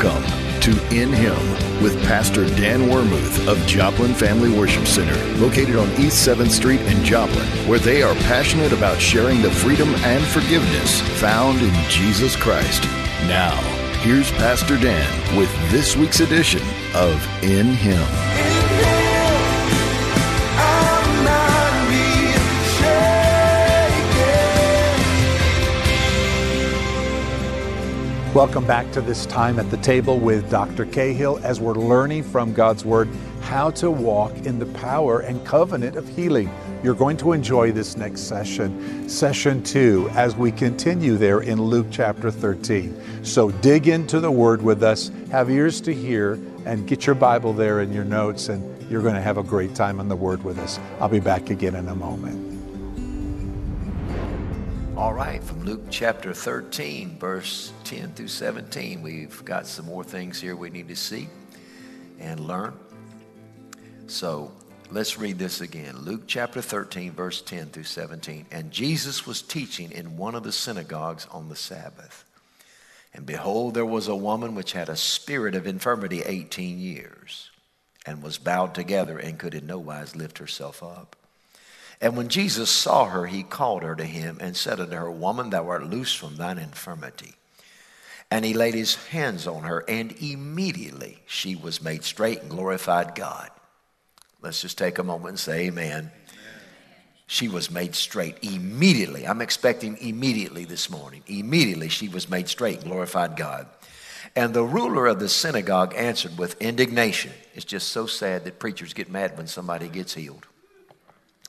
Welcome to In Him with Pastor Dan Wermuth of Joplin Family Worship Center, located on East 7th Street in Joplin, where they are passionate about sharing the freedom and forgiveness found in Jesus Christ. Now, here's Pastor Dan with this week's edition of In Him. Welcome back to this time at the table with Dr. Cahill as we're learning from God's Word how to walk in the power and covenant of healing. You're going to enjoy this next session, session two, as we continue there in Luke chapter 13. So dig into the Word with us, have ears to hear, and get your Bible there in your notes, and you're going to have a great time in the Word with us. I'll be back again in a moment. All right, from Luke chapter 13, verse 10 through 17, we've got some more things here we need to see and learn. So let's read this again. Luke chapter 13, verse 10 through 17. And Jesus was teaching in one of the synagogues on the Sabbath. And behold, there was a woman which had a spirit of infirmity 18 years, and was bowed together, and could in no wise lift herself up. And when Jesus saw her, he called her to him and said unto her, Woman, thou art loose from thine infirmity. And he laid his hands on her, and immediately she was made straight and glorified God. Let's just take a moment and say, Amen. amen. She was made straight immediately. I'm expecting immediately this morning. Immediately she was made straight and glorified God. And the ruler of the synagogue answered with indignation. It's just so sad that preachers get mad when somebody gets healed.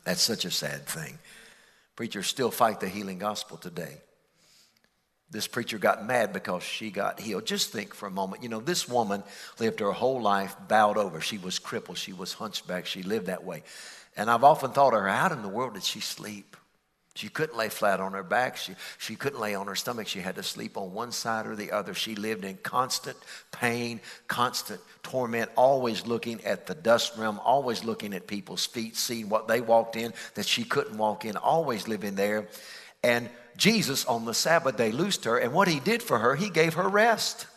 That's such a sad thing. Preachers still fight the healing gospel today. This preacher got mad because she got healed. Just think for a moment. You know, this woman lived her whole life bowed over. She was crippled. She was hunchback. She lived that way. And I've often thought of her, how in the world did she sleep? She couldn't lay flat on her back. She, she couldn't lay on her stomach. She had to sleep on one side or the other. She lived in constant pain, constant torment, always looking at the dust realm, always looking at people's feet, seeing what they walked in that she couldn't walk in, always living there. And Jesus on the Sabbath day loosed her, and what he did for her, he gave her rest.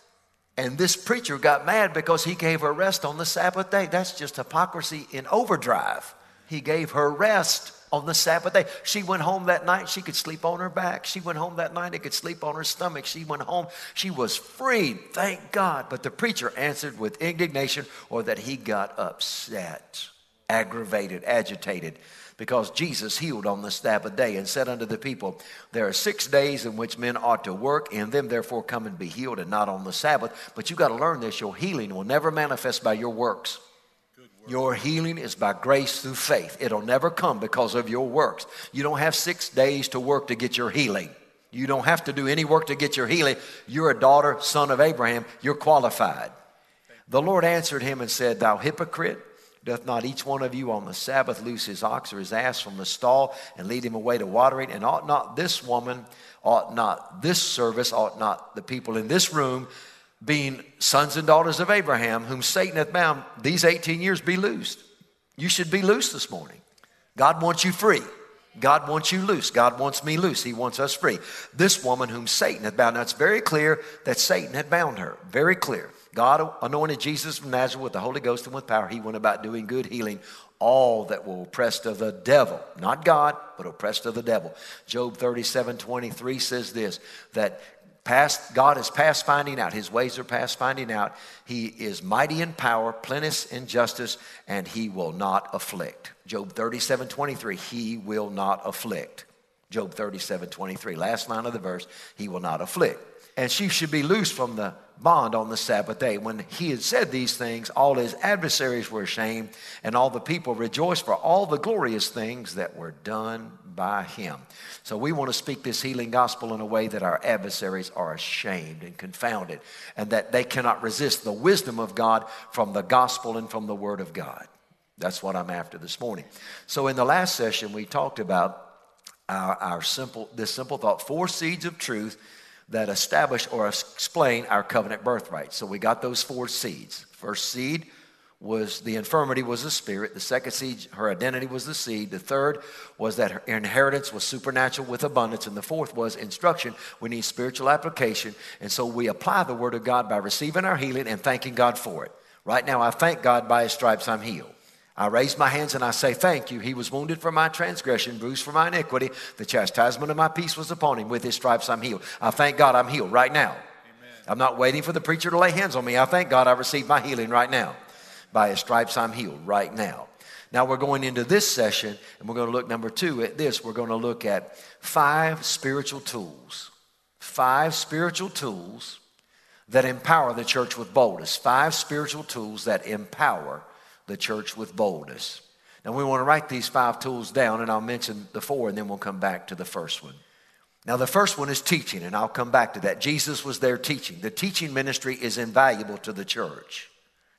And this preacher got mad because he gave her rest on the Sabbath day. That's just hypocrisy in overdrive. He gave her rest on the Sabbath day. She went home that night, she could sleep on her back. She went home that night, it could sleep on her stomach. She went home, she was freed, thank God. But the preacher answered with indignation or that he got upset, aggravated, agitated. Because Jesus healed on the Sabbath day and said unto the people, There are six days in which men ought to work, and them therefore come and be healed, and not on the Sabbath. But you got to learn this your healing will never manifest by your works. Your healing is by grace through faith. It'll never come because of your works. You don't have six days to work to get your healing. You don't have to do any work to get your healing. You're a daughter, son of Abraham. You're qualified. The Lord answered him and said, Thou hypocrite, doth not each one of you on the Sabbath loose his ox or his ass from the stall and lead him away to watering? And ought not this woman, ought not this service, ought not the people in this room being sons and daughters of Abraham, whom Satan hath bound these 18 years, be loosed. You should be loose this morning. God wants you free. God wants you loose. God wants me loose. He wants us free. This woman whom Satan had bound, now it's very clear that Satan had bound her. Very clear. God anointed Jesus from Nazareth with the Holy Ghost and with power. He went about doing good, healing all that were oppressed of the devil. Not God, but oppressed of the devil. Job 37 23 says this that Past, God is past finding out. His ways are past finding out. He is mighty in power, plenteous in justice, and he will not afflict. Job 37 23, he will not afflict. Job 37 23, last line of the verse, he will not afflict. And she should be loose from the bond on the Sabbath day. When he had said these things, all his adversaries were ashamed, and all the people rejoiced for all the glorious things that were done by him. So we want to speak this healing gospel in a way that our adversaries are ashamed and confounded, and that they cannot resist the wisdom of God from the gospel and from the word of God. That's what I'm after this morning. So in the last session, we talked about our, our simple, this simple thought, four seeds of truth that establish or explain our covenant birthright. So we got those four seeds. First seed was the infirmity was the spirit. The second seed, her identity was the seed. The third was that her inheritance was supernatural with abundance. And the fourth was instruction. We need spiritual application. And so we apply the word of God by receiving our healing and thanking God for it. Right now, I thank God by his stripes I'm healed. I raise my hands and I say, Thank you. He was wounded for my transgression, bruised for my iniquity. The chastisement of my peace was upon him. With his stripes I'm healed. I thank God I'm healed right now. Amen. I'm not waiting for the preacher to lay hands on me. I thank God I received my healing right now. By his stripes, I'm healed right now. Now we're going into this session, and we're going to look, number two, at this. We're going to look at five spiritual tools. Five spiritual tools that empower the church with boldness. Five spiritual tools that empower the church with boldness. Now we want to write these five tools down, and I'll mention the four, and then we'll come back to the first one. Now, the first one is teaching, and I'll come back to that. Jesus was there teaching. The teaching ministry is invaluable to the church.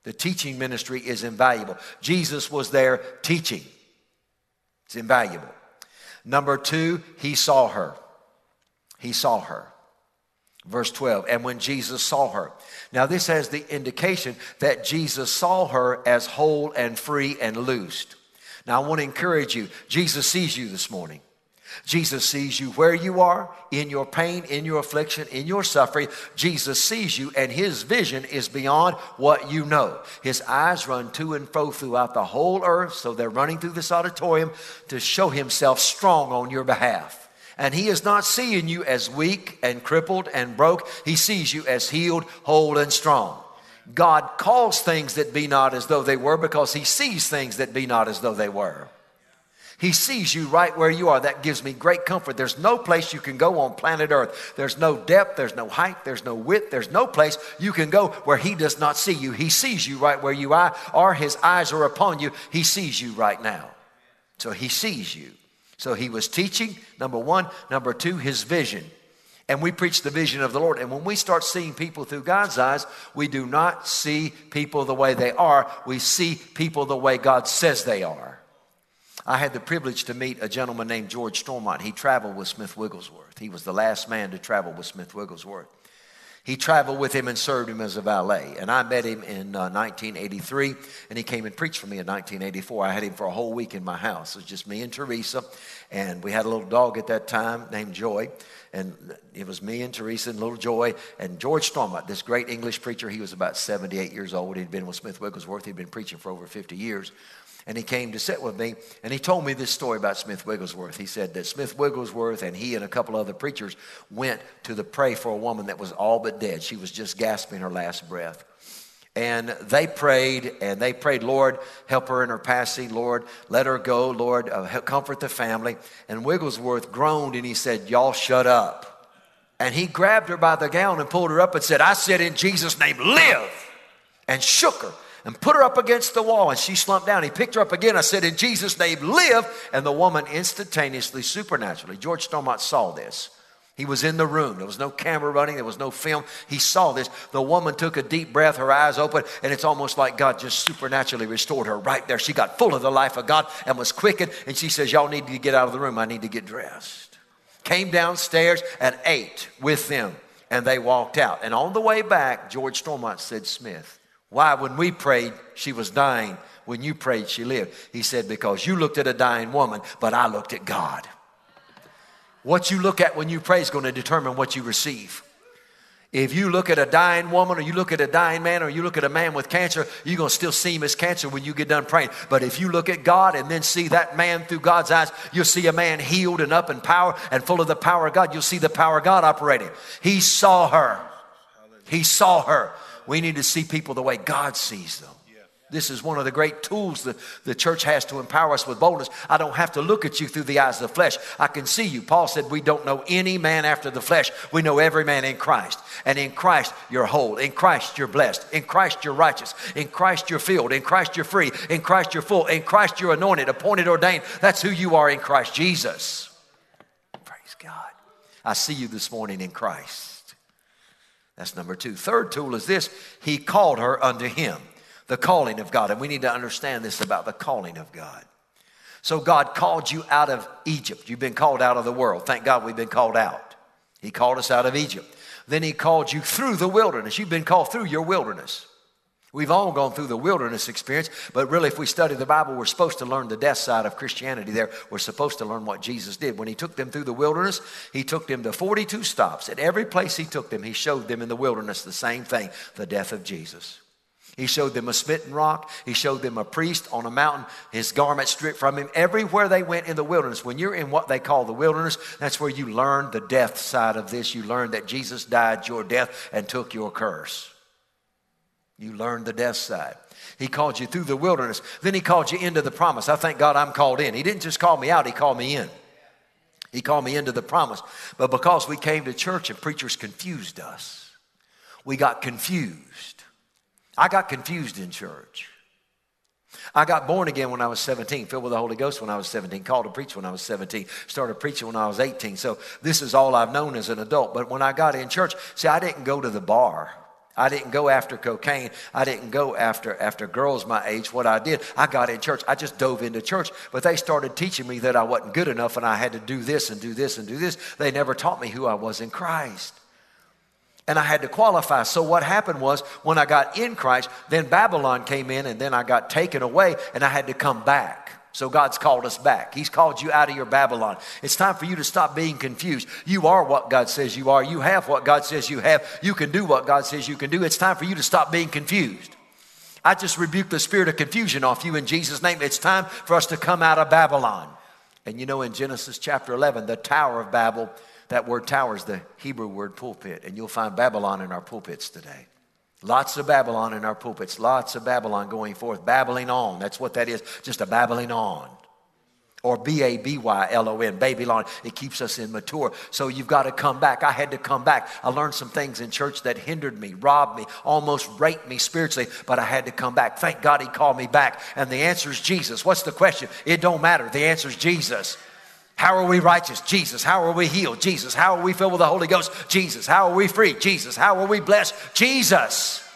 The teaching ministry is invaluable. Jesus was there teaching. It's invaluable. Number two, he saw her. He saw her. Verse 12, and when Jesus saw her. Now, this has the indication that Jesus saw her as whole and free and loosed. Now, I want to encourage you Jesus sees you this morning. Jesus sees you where you are, in your pain, in your affliction, in your suffering. Jesus sees you, and his vision is beyond what you know. His eyes run to and fro throughout the whole earth, so they're running through this auditorium to show himself strong on your behalf. And he is not seeing you as weak and crippled and broke, he sees you as healed, whole, and strong. God calls things that be not as though they were because he sees things that be not as though they were. He sees you right where you are. That gives me great comfort. There's no place you can go on planet Earth. There's no depth, there's no height, there's no width, there's no place you can go where He does not see you. He sees you right where you are, or His eyes are upon you. He sees you right now. So He sees you. So He was teaching, number one. Number two, His vision. And we preach the vision of the Lord. And when we start seeing people through God's eyes, we do not see people the way they are. We see people the way God says they are. I had the privilege to meet a gentleman named George Stormont. He traveled with Smith Wigglesworth. He was the last man to travel with Smith Wigglesworth. He traveled with him and served him as a valet. And I met him in uh, 1983, and he came and preached for me in 1984. I had him for a whole week in my house. It was just me and Teresa, and we had a little dog at that time named Joy. And it was me and Teresa and little Joy and George Stormont, this great English preacher. He was about 78 years old. He'd been with Smith Wigglesworth. He'd been preaching for over 50 years and he came to sit with me and he told me this story about Smith Wigglesworth. He said that Smith Wigglesworth and he and a couple other preachers went to the pray for a woman that was all but dead. She was just gasping her last breath. And they prayed, and they prayed, Lord, help her in her passing. Lord, let her go. Lord, uh, comfort the family. And Wigglesworth groaned and he said, Y'all shut up. And he grabbed her by the gown and pulled her up and said, I said in Jesus' name, live. And shook her and put her up against the wall. And she slumped down. He picked her up again. I said, In Jesus' name, live. And the woman instantaneously, supernaturally, George Stormont saw this. He was in the room. There was no camera running. There was no film. He saw this. The woman took a deep breath, her eyes open, and it's almost like God just supernaturally restored her right there. She got full of the life of God and was quickened. And she says, Y'all need to get out of the room. I need to get dressed. Came downstairs and ate with them. And they walked out. And on the way back, George Stormont said, Smith, why, when we prayed, she was dying. When you prayed, she lived. He said, Because you looked at a dying woman, but I looked at God. What you look at when you pray is going to determine what you receive. If you look at a dying woman or you look at a dying man or you look at a man with cancer, you're going to still see him as cancer when you get done praying. But if you look at God and then see that man through God's eyes, you'll see a man healed and up in power and full of the power of God. You'll see the power of God operating. He saw her. He saw her. We need to see people the way God sees them. This is one of the great tools that the church has to empower us with boldness. I don't have to look at you through the eyes of the flesh. I can see you. Paul said, We don't know any man after the flesh. We know every man in Christ. And in Christ, you're whole. In Christ, you're blessed. In Christ, you're righteous. In Christ, you're filled. In Christ, you're free. In Christ, you're full. In Christ, you're anointed, appointed, ordained. That's who you are in Christ Jesus. Praise God. I see you this morning in Christ. That's number two. Third tool is this He called her unto Him, the calling of God. And we need to understand this about the calling of God. So God called you out of Egypt. You've been called out of the world. Thank God we've been called out. He called us out of Egypt. Then He called you through the wilderness. You've been called through your wilderness. We've all gone through the wilderness experience, but really, if we study the Bible, we're supposed to learn the death side of Christianity there. We're supposed to learn what Jesus did. When he took them through the wilderness, he took them to 42 stops. At every place he took them, he showed them in the wilderness the same thing the death of Jesus. He showed them a smitten rock. He showed them a priest on a mountain, his garment stripped from him. Everywhere they went in the wilderness, when you're in what they call the wilderness, that's where you learn the death side of this. You learn that Jesus died your death and took your curse. You learned the death side. He called you through the wilderness. Then he called you into the promise. I thank God I'm called in. He didn't just call me out, he called me in. He called me into the promise. But because we came to church and preachers confused us, we got confused. I got confused in church. I got born again when I was 17, filled with the Holy Ghost when I was 17, called to preach when I was 17, started preaching when I was 18. So this is all I've known as an adult. But when I got in church, see, I didn't go to the bar. I didn't go after cocaine. I didn't go after, after girls my age. What I did, I got in church. I just dove into church. But they started teaching me that I wasn't good enough and I had to do this and do this and do this. They never taught me who I was in Christ. And I had to qualify. So what happened was when I got in Christ, then Babylon came in and then I got taken away and I had to come back. So God's called us back. He's called you out of your Babylon. It's time for you to stop being confused. You are what God says you are. You have what God says you have. You can do what God says you can do. It's time for you to stop being confused. I just rebuke the spirit of confusion off you in Jesus' name. It's time for us to come out of Babylon. And you know, in Genesis chapter 11, the Tower of Babel, that word tower is the Hebrew word pulpit. And you'll find Babylon in our pulpits today. Lots of Babylon in our pulpits, lots of Babylon going forth, babbling on. That's what that is, just a babbling on. Or B A B Y L O N, Babylon. It keeps us immature. So you've got to come back. I had to come back. I learned some things in church that hindered me, robbed me, almost raped me spiritually, but I had to come back. Thank God he called me back. And the answer is Jesus. What's the question? It don't matter. The answer is Jesus. How are we righteous? Jesus. How are we healed? Jesus. How are we filled with the Holy Ghost? Jesus. How are we free? Jesus. How are we blessed? Jesus.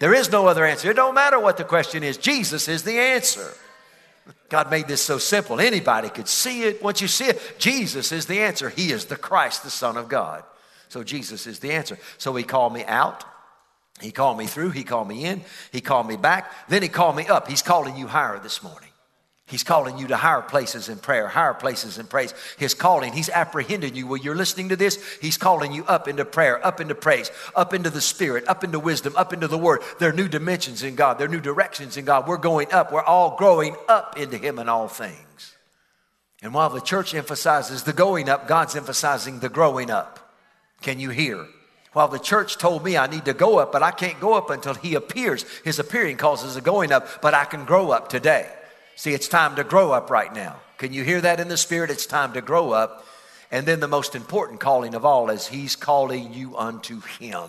There is no other answer. It don't matter what the question is. Jesus is the answer. God made this so simple. Anybody could see it. Once you see it, Jesus is the answer. He is the Christ, the Son of God. So Jesus is the answer. So he called me out. He called me through. He called me in. He called me back. Then he called me up. He's calling you higher this morning. He's calling you to higher places in prayer, higher places in praise. His calling, He's apprehending you while you're listening to this. He's calling you up into prayer, up into praise, up into the Spirit, up into wisdom, up into the Word. There are new dimensions in God, there are new directions in God. We're going up, we're all growing up into Him in all things. And while the church emphasizes the going up, God's emphasizing the growing up. Can you hear? While the church told me I need to go up, but I can't go up until He appears. His appearing causes a going up, but I can grow up today. See, it's time to grow up right now. Can you hear that in the spirit? It's time to grow up. And then the most important calling of all is He's calling you unto Him.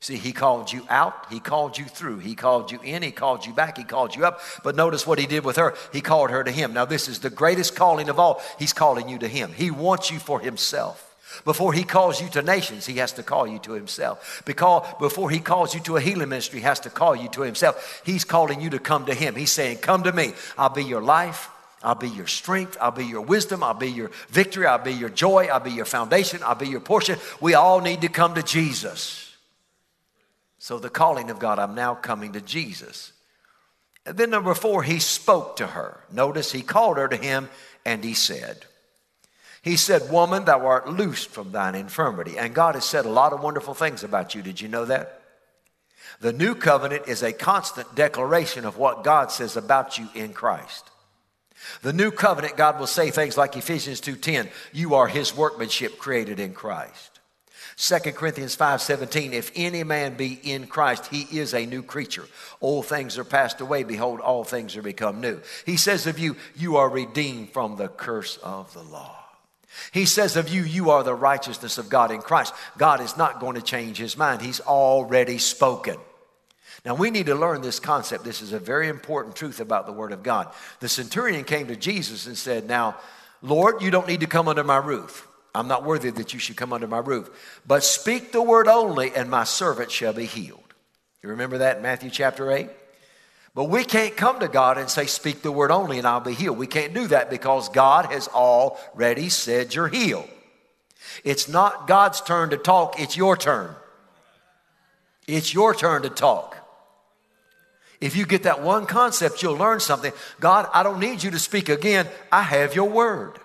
See, He called you out, He called you through, He called you in, He called you back, He called you up. But notice what He did with her. He called her to Him. Now, this is the greatest calling of all. He's calling you to Him. He wants you for Himself. Before he calls you to nations, he has to call you to himself. Because before he calls you to a healing ministry, he has to call you to himself. He's calling you to come to him. He's saying, Come to me. I'll be your life. I'll be your strength. I'll be your wisdom. I'll be your victory. I'll be your joy. I'll be your foundation. I'll be your portion. We all need to come to Jesus. So, the calling of God, I'm now coming to Jesus. And then, number four, he spoke to her. Notice he called her to him and he said, he said, Woman, thou art loosed from thine infirmity. And God has said a lot of wonderful things about you. Did you know that? The new covenant is a constant declaration of what God says about you in Christ. The new covenant, God will say things like Ephesians 2:10, you are his workmanship created in Christ. 2 Corinthians 5:17 If any man be in Christ he is a new creature. Old things are passed away behold all things are become new. He says of you you are redeemed from the curse of the law. He says of you, you are the righteousness of God in Christ. God is not going to change his mind, he's already spoken. Now, we need to learn this concept. This is a very important truth about the Word of God. The centurion came to Jesus and said, Now, Lord, you don't need to come under my roof. I'm not worthy that you should come under my roof. But speak the word only, and my servant shall be healed. You remember that in Matthew chapter 8? But we can't come to God and say, Speak the word only and I'll be healed. We can't do that because God has already said you're healed. It's not God's turn to talk, it's your turn. It's your turn to talk. If you get that one concept, you'll learn something. God, I don't need you to speak again. I have your word.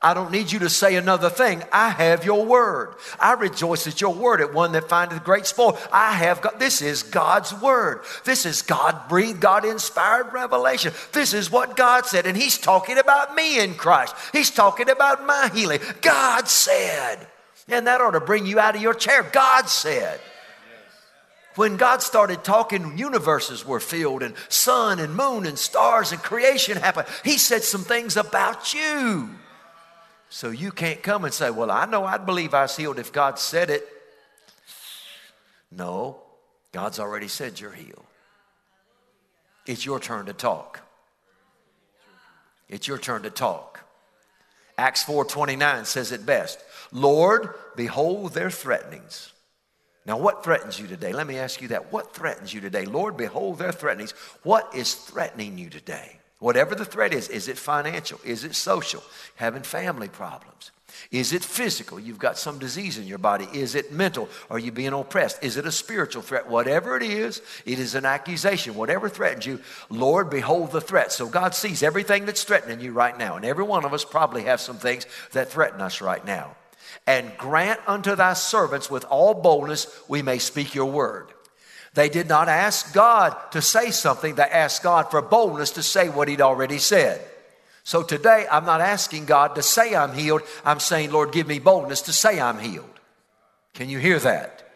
I don't need you to say another thing. I have your word. I rejoice at your word at one that findeth great spoil. I have God. This is God's word. This is God breathed, God inspired revelation. This is what God said. And He's talking about me in Christ. He's talking about my healing. God said. And that ought to bring you out of your chair. God said. When God started talking, universes were filled, and sun and moon and stars and creation happened. He said some things about you. So you can't come and say, Well, I know I'd believe I was healed if God said it. No, God's already said you're healed. It's your turn to talk. It's your turn to talk. Acts 4:29 says it best. Lord, behold their threatenings. Now, what threatens you today? Let me ask you that. What threatens you today? Lord, behold their threatenings. What is threatening you today? Whatever the threat is, is it financial? Is it social? Having family problems? Is it physical? You've got some disease in your body. Is it mental? Are you being oppressed? Is it a spiritual threat? Whatever it is, it is an accusation. Whatever threatens you, Lord, behold the threat. So God sees everything that's threatening you right now. And every one of us probably have some things that threaten us right now. And grant unto thy servants with all boldness we may speak your word. They did not ask God to say something, they asked God for boldness to say what He'd already said. So today, I'm not asking God to say I'm healed. I'm saying, Lord, give me boldness to say I'm healed. Can you hear that?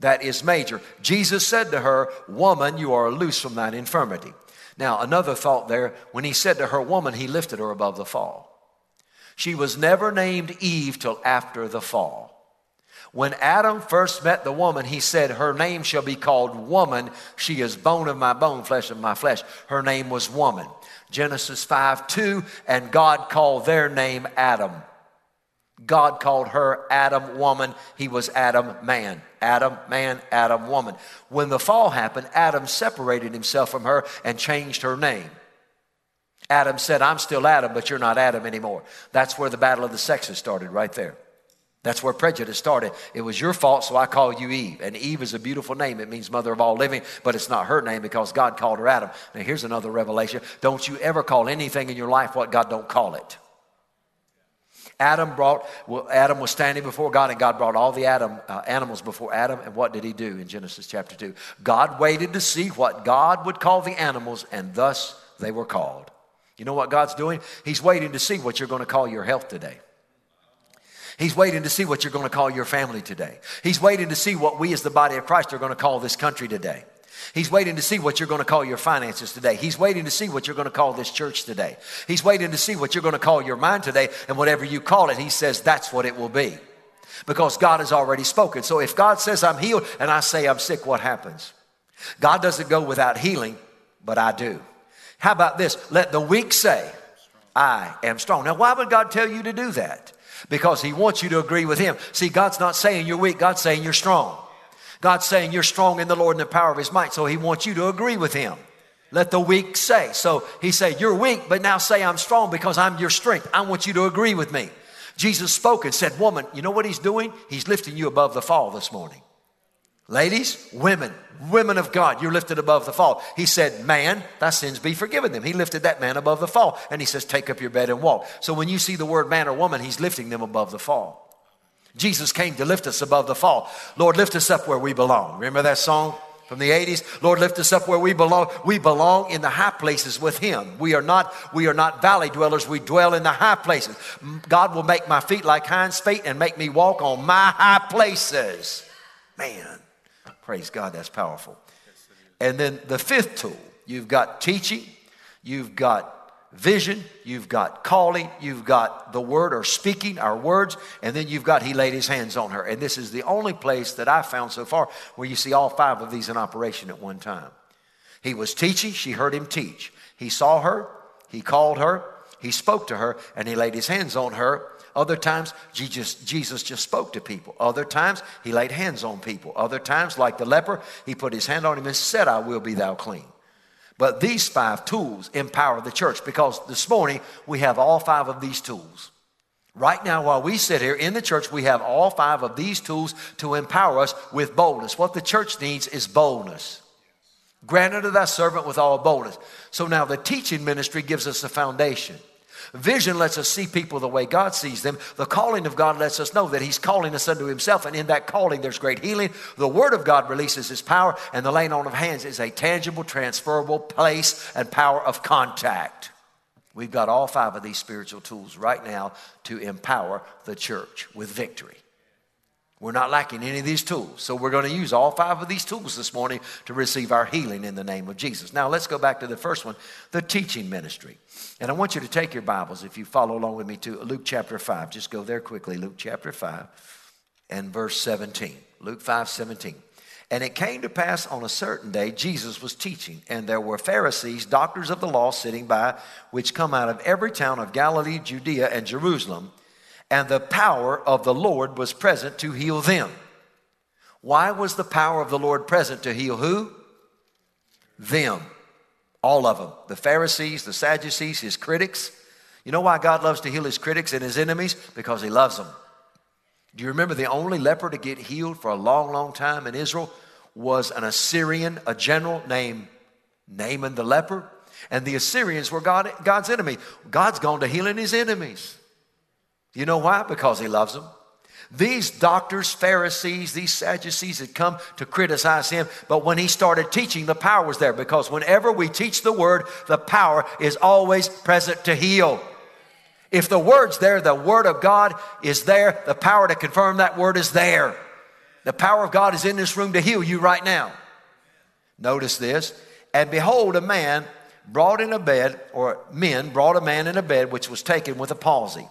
That is major. Jesus said to her, Woman, you are loose from thine infirmity. Now, another thought there, when he said to her, Woman, he lifted her above the fall. She was never named Eve till after the fall. When Adam first met the woman, he said, Her name shall be called woman. She is bone of my bone, flesh of my flesh. Her name was woman. Genesis 5 2, and God called their name Adam. God called her Adam woman. He was Adam man. Adam man, Adam woman. When the fall happened, Adam separated himself from her and changed her name. Adam said, I'm still Adam, but you're not Adam anymore. That's where the battle of the sexes started, right there. That's where prejudice started. It was your fault, so I call you Eve. And Eve is a beautiful name. It means mother of all living, but it's not her name because God called her Adam. Now, here's another revelation. Don't you ever call anything in your life what God don't call it. Adam brought, well, Adam was standing before God, and God brought all the Adam uh, animals before Adam. And what did he do in Genesis chapter 2? God waited to see what God would call the animals, and thus they were called. You know what God's doing? He's waiting to see what you're going to call your health today. He's waiting to see what you're going to call your family today. He's waiting to see what we as the body of Christ are going to call this country today. He's waiting to see what you're going to call your finances today. He's waiting to see what you're going to call this church today. He's waiting to see what you're going to call your mind today. And whatever you call it, He says that's what it will be. Because God has already spoken. So if God says I'm healed and I say I'm sick, what happens? God doesn't go without healing, but I do. How about this? Let the weak say, I am strong. Now, why would God tell you to do that? Because He wants you to agree with Him. See, God's not saying you're weak, God's saying you're strong. God's saying you're strong in the Lord and the power of His might, so He wants you to agree with Him. Let the weak say. So He said, You're weak, but now say I'm strong because I'm your strength. I want you to agree with me. Jesus spoke and said, Woman, you know what He's doing? He's lifting you above the fall this morning. Ladies, women, women of God, you're lifted above the fall. He said, Man, thy sins be forgiven them. He lifted that man above the fall. And he says, Take up your bed and walk. So when you see the word man or woman, he's lifting them above the fall. Jesus came to lift us above the fall. Lord, lift us up where we belong. Remember that song? From the 80s, Lord, lift us up where we belong. We belong in the high places with Him. We are not, we are not valley dwellers. We dwell in the high places. God will make my feet like hinds feet and make me walk on my high places. Man, Praise God, that's powerful. And then the fifth tool you've got teaching, you've got vision, you've got calling, you've got the word or speaking our words, and then you've got he laid his hands on her. And this is the only place that I've found so far where you see all five of these in operation at one time. He was teaching, she heard him teach. He saw her, he called her, he spoke to her, and he laid his hands on her, other times, Jesus, Jesus just spoke to people. Other times, he laid hands on people. Other times, like the leper, he put his hand on him and said, I will be thou clean. But these five tools empower the church because this morning we have all five of these tools. Right now, while we sit here in the church, we have all five of these tools to empower us with boldness. What the church needs is boldness. Grant unto thy servant with all boldness. So now the teaching ministry gives us a foundation. Vision lets us see people the way God sees them. The calling of God lets us know that He's calling us unto Himself, and in that calling, there's great healing. The Word of God releases His power, and the laying on of hands is a tangible, transferable place and power of contact. We've got all five of these spiritual tools right now to empower the church with victory. We're not lacking any of these tools. So we're going to use all five of these tools this morning to receive our healing in the name of Jesus. Now let's go back to the first one, the teaching ministry. And I want you to take your Bibles, if you follow along with me, to Luke chapter 5. Just go there quickly, Luke chapter 5 and verse 17. Luke 5 17. And it came to pass on a certain day, Jesus was teaching, and there were Pharisees, doctors of the law, sitting by, which come out of every town of Galilee, Judea, and Jerusalem and the power of the Lord was present to heal them. Why was the power of the Lord present to heal who? Them. All of them. The Pharisees, the Sadducees, his critics. You know why God loves to heal his critics and his enemies? Because he loves them. Do you remember the only leper to get healed for a long, long time in Israel was an Assyrian, a general named Naaman the leper? And the Assyrians were God, God's enemy. God's gone to healing his enemies. You know why? Because he loves them. These doctors, Pharisees, these Sadducees had come to criticize him, but when he started teaching, the power was there because whenever we teach the word, the power is always present to heal. If the word's there, the word of God is there, the power to confirm that word is there. The power of God is in this room to heal you right now. Notice this. And behold, a man brought in a bed, or men brought a man in a bed which was taken with a palsy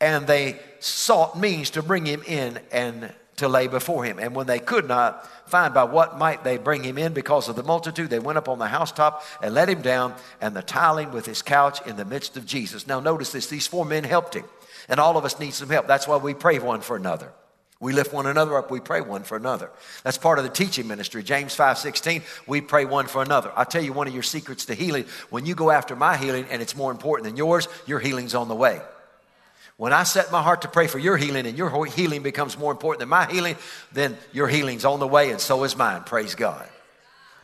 and they sought means to bring him in and to lay before him. And when they could not find by what might they bring him in because of the multitude, they went up on the housetop and let him down, and the tiling with his couch in the midst of Jesus. Now, notice this these four men helped him, and all of us need some help. That's why we pray one for another. We lift one another up, we pray one for another. That's part of the teaching ministry. James 5 16, we pray one for another. I'll tell you one of your secrets to healing. When you go after my healing and it's more important than yours, your healing's on the way. When I set my heart to pray for your healing and your healing becomes more important than my healing, then your healing's on the way and so is mine. Praise God.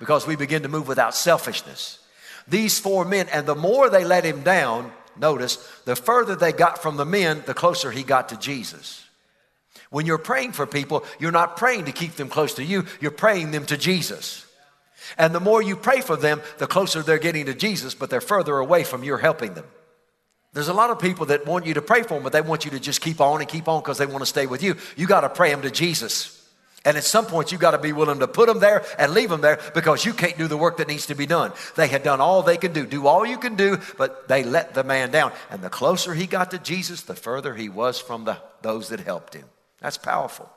Because we begin to move without selfishness. These four men, and the more they let him down, notice, the further they got from the men, the closer he got to Jesus. When you're praying for people, you're not praying to keep them close to you, you're praying them to Jesus. And the more you pray for them, the closer they're getting to Jesus, but they're further away from your helping them. There's a lot of people that want you to pray for them, but they want you to just keep on and keep on because they want to stay with you. You got to pray them to Jesus. And at some point, you got to be willing to put them there and leave them there because you can't do the work that needs to be done. They had done all they can do. Do all you can do, but they let the man down. And the closer he got to Jesus, the further he was from the, those that helped him. That's powerful.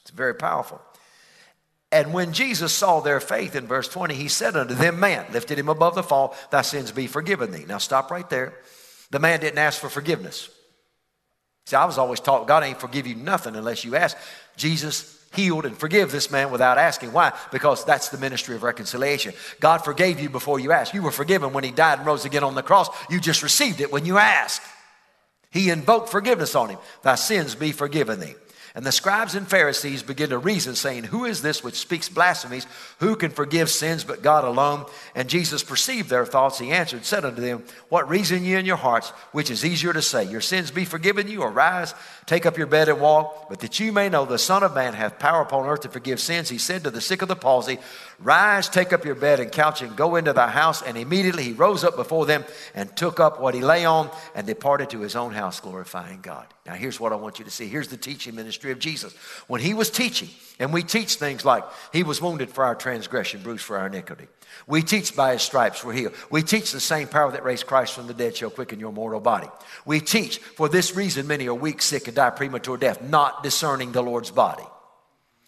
It's very powerful. And when Jesus saw their faith in verse 20, he said unto them, Man, lifted him above the fall, thy sins be forgiven thee. Now stop right there. The man didn't ask for forgiveness. See, I was always taught God ain't forgive you nothing unless you ask. Jesus healed and forgive this man without asking. Why? Because that's the ministry of reconciliation. God forgave you before you asked. You were forgiven when he died and rose again on the cross. You just received it when you asked. He invoked forgiveness on him. Thy sins be forgiven thee. And the scribes and Pharisees begin to reason, saying, Who is this which speaks blasphemies? Who can forgive sins but God alone? And Jesus perceived their thoughts. He answered, said unto them, What reason ye in your hearts? Which is easier to say, Your sins be forgiven you, or rise, take up your bed and walk? But that you may know the Son of Man hath power upon earth to forgive sins, he said to the sick of the palsy, Rise, take up your bed and couch, and go into thy house. And immediately he rose up before them and took up what he lay on and departed to his own house, glorifying God. Now, here's what I want you to see. Here's the teaching ministry of Jesus. When he was teaching, and we teach things like, He was wounded for our transgression, bruised for our iniquity. We teach by His stripes we're healed. We teach the same power that raised Christ from the dead shall quicken your mortal body. We teach, for this reason, many are weak, sick, and die premature death, not discerning the Lord's body.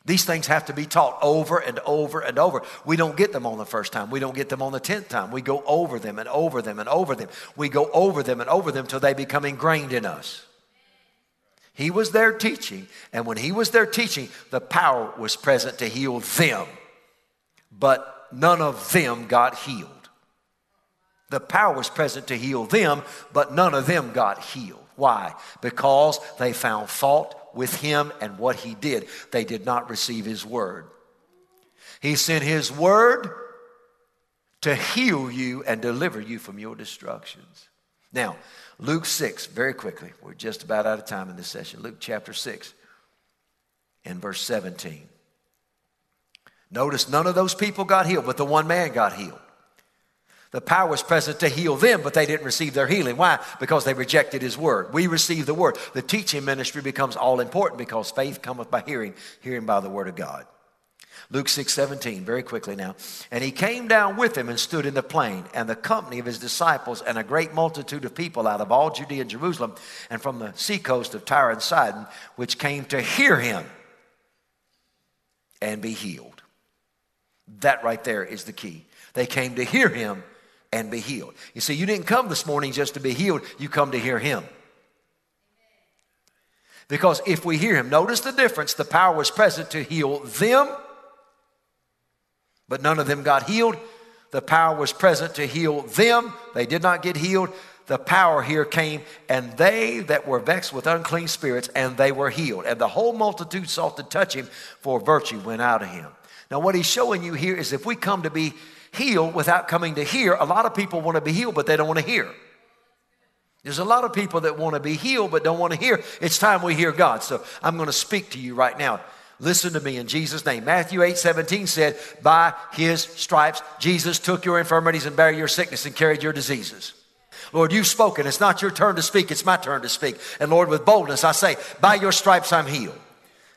These things have to be taught over and over and over. We don't get them on the first time. We don't get them on the tenth time. We go over them and over them and over them. We go over them and over them till they become ingrained in us. He was there teaching, and when he was there teaching, the power was present to heal them. But none of them got healed. The power was present to heal them, but none of them got healed. Why? Because they found fault with him and what he did. They did not receive his word. He sent his word, to heal you and deliver you from your destructions. Now, Luke 6, very quickly, we're just about out of time in this session. Luke chapter 6 and verse 17. Notice none of those people got healed, but the one man got healed. The power was present to heal them, but they didn't receive their healing. Why? Because they rejected his word. We receive the word. The teaching ministry becomes all important because faith cometh by hearing, hearing by the word of God. Luke 6 17, very quickly now. And he came down with him and stood in the plain, and the company of his disciples, and a great multitude of people out of all Judea and Jerusalem, and from the seacoast of Tyre and Sidon, which came to hear him and be healed. That right there is the key. They came to hear him and be healed. You see, you didn't come this morning just to be healed, you come to hear him. Because if we hear him, notice the difference. The power was present to heal them but none of them got healed. The power was present to heal them. They did not get healed. The power here came, and they that were vexed with unclean spirits, and they were healed. And the whole multitude sought to touch him, for virtue went out of him. Now, what he's showing you here is if we come to be healed without coming to hear, a lot of people want to be healed, but they don't want to hear. There's a lot of people that want to be healed but don't want to hear. It's time we hear God. So I'm going to speak to you right now. Listen to me in Jesus' name. Matthew 8 17 said, By his stripes, Jesus took your infirmities and bare your sickness and carried your diseases. Lord, you've spoken. It's not your turn to speak, it's my turn to speak. And Lord, with boldness, I say, By your stripes, I'm healed.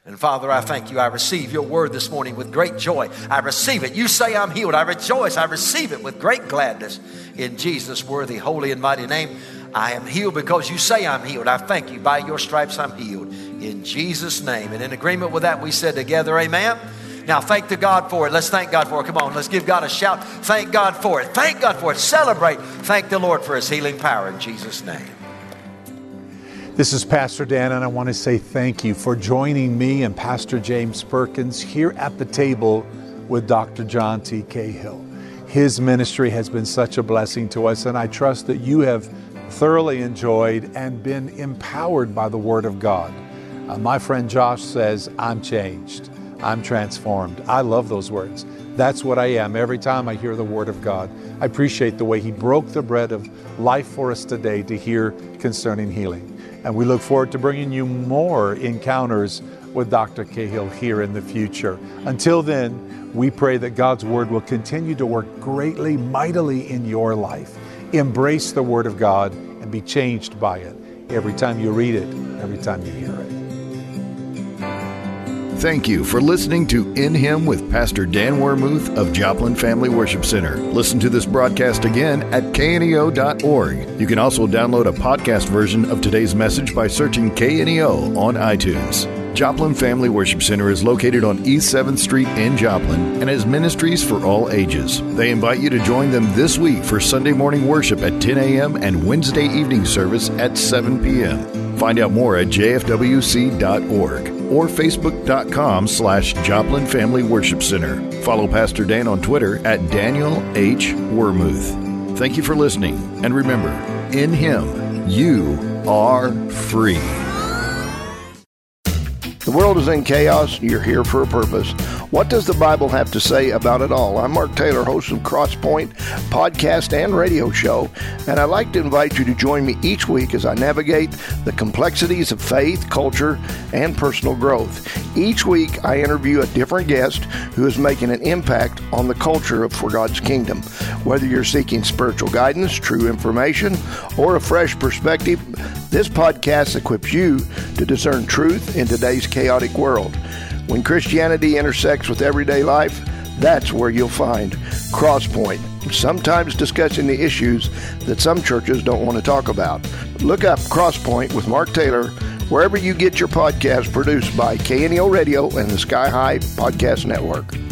And Father, I thank you. I receive your word this morning with great joy. I receive it. You say I'm healed. I rejoice. I receive it with great gladness in Jesus' worthy, holy, and mighty name. I am healed because you say I'm healed. I thank you. By your stripes, I'm healed. In Jesus' name. And in agreement with that, we said together, Amen. Now, thank the God for it. Let's thank God for it. Come on, let's give God a shout. Thank God for it. Thank God for it. Celebrate. Thank the Lord for his healing power in Jesus' name. This is Pastor Dan, and I want to say thank you for joining me and Pastor James Perkins here at the table with Dr. John T. Cahill. His ministry has been such a blessing to us, and I trust that you have thoroughly enjoyed and been empowered by the Word of God. Uh, my friend Josh says, I'm changed, I'm transformed. I love those words. That's what I am every time I hear the Word of God. I appreciate the way He broke the bread of life for us today to hear concerning healing. And we look forward to bringing you more encounters with Dr. Cahill here in the future. Until then, we pray that God's Word will continue to work greatly, mightily in your life. Embrace the Word of God and be changed by it every time you read it, every time you hear it. Thank you for listening to In Him with Pastor Dan Wermuth of Joplin Family Worship Center. Listen to this broadcast again at kneo.org. You can also download a podcast version of today's message by searching KNEO on iTunes. Joplin Family Worship Center is located on East 7th Street in Joplin and has ministries for all ages. They invite you to join them this week for Sunday morning worship at 10 a.m. and Wednesday evening service at 7 p.m. Find out more at jfwc.org or facebook.com slash Joplin Family Worship Center. Follow Pastor Dan on Twitter at Daniel H. Wermuth. Thank you for listening, and remember, in Him, you are free. The world is in chaos. You're here for a purpose. What does the Bible have to say about it all? I'm Mark Taylor, host of Crosspoint podcast and radio show, and I'd like to invite you to join me each week as I navigate the complexities of faith, culture, and personal growth. Each week, I interview a different guest who is making an impact on the culture of For God's Kingdom. Whether you're seeking spiritual guidance, true information, or a fresh perspective, this podcast equips you to discern truth in today's chaotic world. When Christianity intersects with everyday life, that's where you'll find Crosspoint, sometimes discussing the issues that some churches don't want to talk about. Look up Crosspoint with Mark Taylor wherever you get your podcast produced by KNEO Radio and the Sky High Podcast Network.